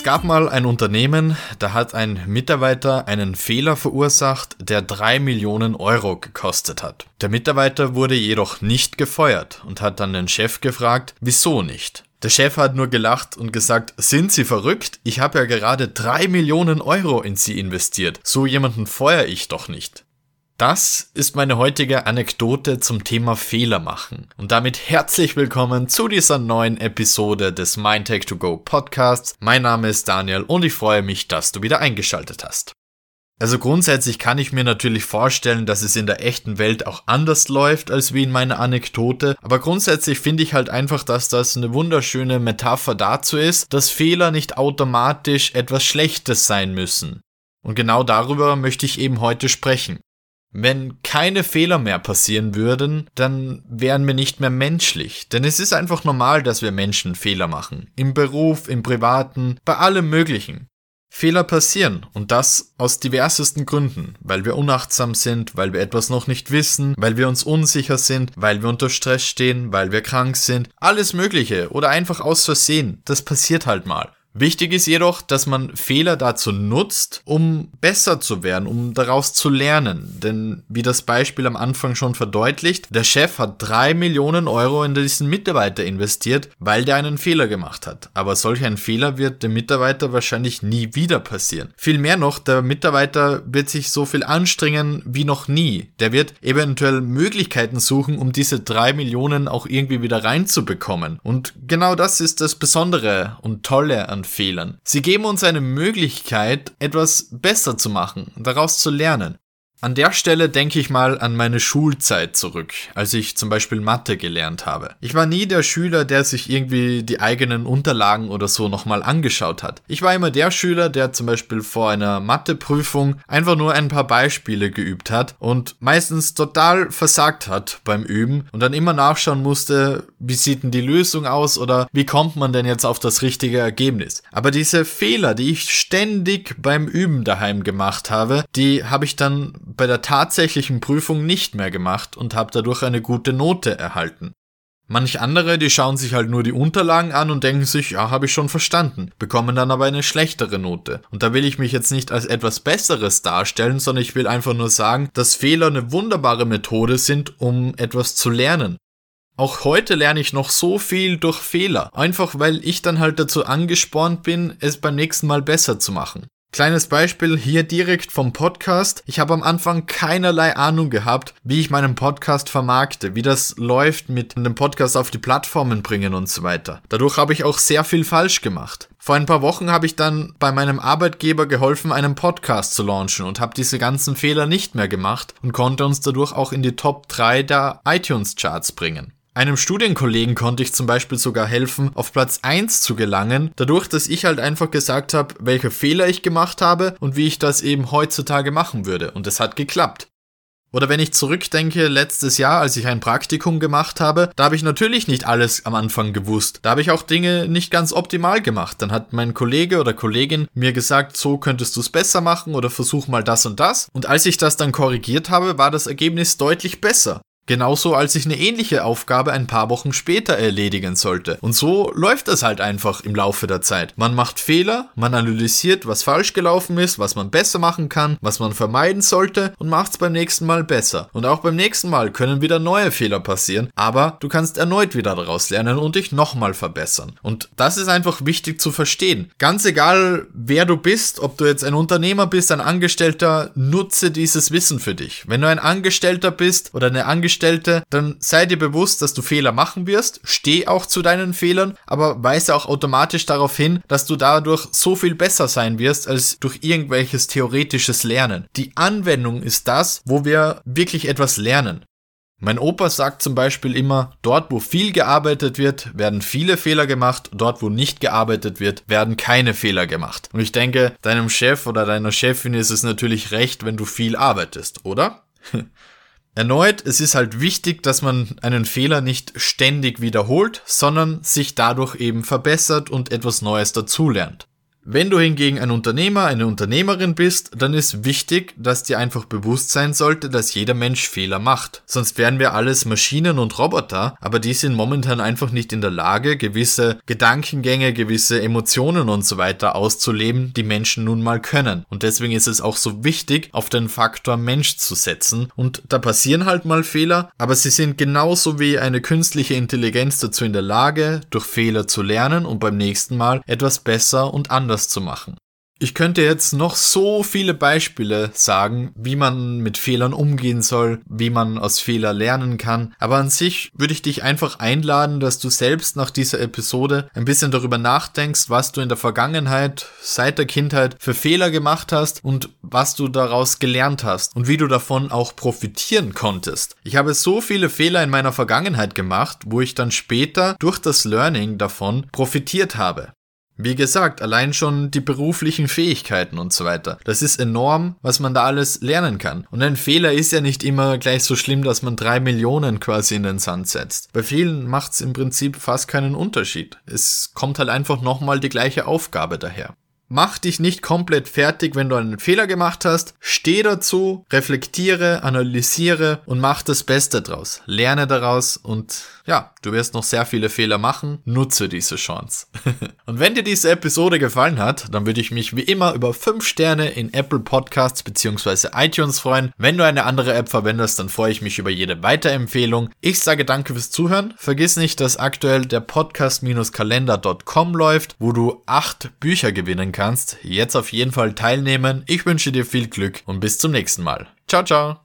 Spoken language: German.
Es gab mal ein Unternehmen, da hat ein Mitarbeiter einen Fehler verursacht, der drei Millionen Euro gekostet hat. Der Mitarbeiter wurde jedoch nicht gefeuert und hat dann den Chef gefragt, wieso nicht. Der Chef hat nur gelacht und gesagt, sind Sie verrückt? Ich habe ja gerade drei Millionen Euro in Sie investiert. So jemanden feuere ich doch nicht. Das ist meine heutige Anekdote zum Thema Fehler machen. Und damit herzlich willkommen zu dieser neuen Episode des Mindtech 2 Go Podcasts. Mein Name ist Daniel und ich freue mich, dass du wieder eingeschaltet hast. Also grundsätzlich kann ich mir natürlich vorstellen, dass es in der echten Welt auch anders läuft als wie in meiner Anekdote, aber grundsätzlich finde ich halt einfach, dass das eine wunderschöne Metapher dazu ist, dass Fehler nicht automatisch etwas Schlechtes sein müssen. Und genau darüber möchte ich eben heute sprechen. Wenn keine Fehler mehr passieren würden, dann wären wir nicht mehr menschlich. Denn es ist einfach normal, dass wir Menschen Fehler machen. Im Beruf, im Privaten, bei allem Möglichen. Fehler passieren und das aus diversesten Gründen, weil wir unachtsam sind, weil wir etwas noch nicht wissen, weil wir uns unsicher sind, weil wir unter Stress stehen, weil wir krank sind, alles Mögliche oder einfach aus Versehen, das passiert halt mal. Wichtig ist jedoch, dass man Fehler dazu nutzt, um besser zu werden, um daraus zu lernen. Denn wie das Beispiel am Anfang schon verdeutlicht, der Chef hat drei Millionen Euro in diesen Mitarbeiter investiert, weil der einen Fehler gemacht hat. Aber solch ein Fehler wird dem Mitarbeiter wahrscheinlich nie wieder passieren. Vielmehr noch, der Mitarbeiter wird sich so viel anstrengen wie noch nie. Der wird eventuell Möglichkeiten suchen, um diese drei Millionen auch irgendwie wieder reinzubekommen. Und genau das ist das Besondere und Tolle an an Fehlern. Sie geben uns eine Möglichkeit, etwas besser zu machen, daraus zu lernen. An der Stelle denke ich mal an meine Schulzeit zurück, als ich zum Beispiel Mathe gelernt habe. Ich war nie der Schüler, der sich irgendwie die eigenen Unterlagen oder so nochmal angeschaut hat. Ich war immer der Schüler, der zum Beispiel vor einer Matheprüfung einfach nur ein paar Beispiele geübt hat und meistens total versagt hat beim Üben und dann immer nachschauen musste, wie sieht denn die Lösung aus oder wie kommt man denn jetzt auf das richtige Ergebnis. Aber diese Fehler, die ich ständig beim Üben daheim gemacht habe, die habe ich dann bei der tatsächlichen Prüfung nicht mehr gemacht und habe dadurch eine gute Note erhalten. Manch andere, die schauen sich halt nur die Unterlagen an und denken sich, ja, habe ich schon verstanden, bekommen dann aber eine schlechtere Note. Und da will ich mich jetzt nicht als etwas Besseres darstellen, sondern ich will einfach nur sagen, dass Fehler eine wunderbare Methode sind, um etwas zu lernen. Auch heute lerne ich noch so viel durch Fehler, einfach weil ich dann halt dazu angespornt bin, es beim nächsten Mal besser zu machen. Kleines Beispiel hier direkt vom Podcast. Ich habe am Anfang keinerlei Ahnung gehabt, wie ich meinen Podcast vermarkte, wie das läuft mit dem Podcast auf die Plattformen bringen und so weiter. Dadurch habe ich auch sehr viel falsch gemacht. Vor ein paar Wochen habe ich dann bei meinem Arbeitgeber geholfen, einen Podcast zu launchen und habe diese ganzen Fehler nicht mehr gemacht und konnte uns dadurch auch in die Top 3 der iTunes Charts bringen. Einem Studienkollegen konnte ich zum Beispiel sogar helfen, auf Platz 1 zu gelangen, dadurch, dass ich halt einfach gesagt habe, welche Fehler ich gemacht habe und wie ich das eben heutzutage machen würde. Und es hat geklappt. Oder wenn ich zurückdenke, letztes Jahr, als ich ein Praktikum gemacht habe, da habe ich natürlich nicht alles am Anfang gewusst. Da habe ich auch Dinge nicht ganz optimal gemacht. Dann hat mein Kollege oder Kollegin mir gesagt, so könntest du es besser machen oder versuch mal das und das. Und als ich das dann korrigiert habe, war das Ergebnis deutlich besser. Genauso als ich eine ähnliche Aufgabe ein paar Wochen später erledigen sollte. Und so läuft das halt einfach im Laufe der Zeit. Man macht Fehler, man analysiert, was falsch gelaufen ist, was man besser machen kann, was man vermeiden sollte und macht es beim nächsten Mal besser. Und auch beim nächsten Mal können wieder neue Fehler passieren, aber du kannst erneut wieder daraus lernen und dich nochmal verbessern. Und das ist einfach wichtig zu verstehen. Ganz egal, wer du bist, ob du jetzt ein Unternehmer bist, ein Angestellter, nutze dieses Wissen für dich. Wenn du ein Angestellter bist oder eine Angestellte Angestellte, dann sei dir bewusst, dass du Fehler machen wirst, steh auch zu deinen Fehlern, aber weise auch automatisch darauf hin, dass du dadurch so viel besser sein wirst als durch irgendwelches theoretisches Lernen. Die Anwendung ist das, wo wir wirklich etwas lernen. Mein Opa sagt zum Beispiel immer, dort wo viel gearbeitet wird, werden viele Fehler gemacht, dort wo nicht gearbeitet wird, werden keine Fehler gemacht. Und ich denke, deinem Chef oder deiner Chefin ist es natürlich recht, wenn du viel arbeitest, oder? Erneut, es ist halt wichtig, dass man einen Fehler nicht ständig wiederholt, sondern sich dadurch eben verbessert und etwas Neues dazulernt. Wenn du hingegen ein Unternehmer, eine Unternehmerin bist, dann ist wichtig, dass dir einfach bewusst sein sollte, dass jeder Mensch Fehler macht. Sonst wären wir alles Maschinen und Roboter, aber die sind momentan einfach nicht in der Lage, gewisse Gedankengänge, gewisse Emotionen und so weiter auszuleben, die Menschen nun mal können. Und deswegen ist es auch so wichtig, auf den Faktor Mensch zu setzen. Und da passieren halt mal Fehler, aber sie sind genauso wie eine künstliche Intelligenz dazu in der Lage, durch Fehler zu lernen und beim nächsten Mal etwas besser und anders anders zu machen. Ich könnte jetzt noch so viele Beispiele sagen, wie man mit Fehlern umgehen soll, wie man aus Fehler lernen kann, aber an sich würde ich dich einfach einladen, dass du selbst nach dieser Episode ein bisschen darüber nachdenkst, was du in der Vergangenheit, seit der Kindheit für Fehler gemacht hast und was du daraus gelernt hast und wie du davon auch profitieren konntest. Ich habe so viele Fehler in meiner Vergangenheit gemacht, wo ich dann später durch das Learning davon profitiert habe. Wie gesagt, allein schon die beruflichen Fähigkeiten und so weiter. Das ist enorm, was man da alles lernen kann. Und ein Fehler ist ja nicht immer gleich so schlimm, dass man drei Millionen quasi in den Sand setzt. Bei vielen macht es im Prinzip fast keinen Unterschied. Es kommt halt einfach nochmal die gleiche Aufgabe daher. Mach dich nicht komplett fertig, wenn du einen Fehler gemacht hast. Steh dazu, reflektiere, analysiere und mach das Beste draus. Lerne daraus und ja, du wirst noch sehr viele Fehler machen. Nutze diese Chance. und wenn dir diese Episode gefallen hat, dann würde ich mich wie immer über 5 Sterne in Apple Podcasts bzw. iTunes freuen. Wenn du eine andere App verwendest, dann freue ich mich über jede Weiterempfehlung. Ich sage danke fürs Zuhören. Vergiss nicht, dass aktuell der Podcast-Kalender.com läuft, wo du 8 Bücher gewinnen kannst. Jetzt auf jeden Fall teilnehmen. Ich wünsche dir viel Glück und bis zum nächsten Mal. Ciao, ciao.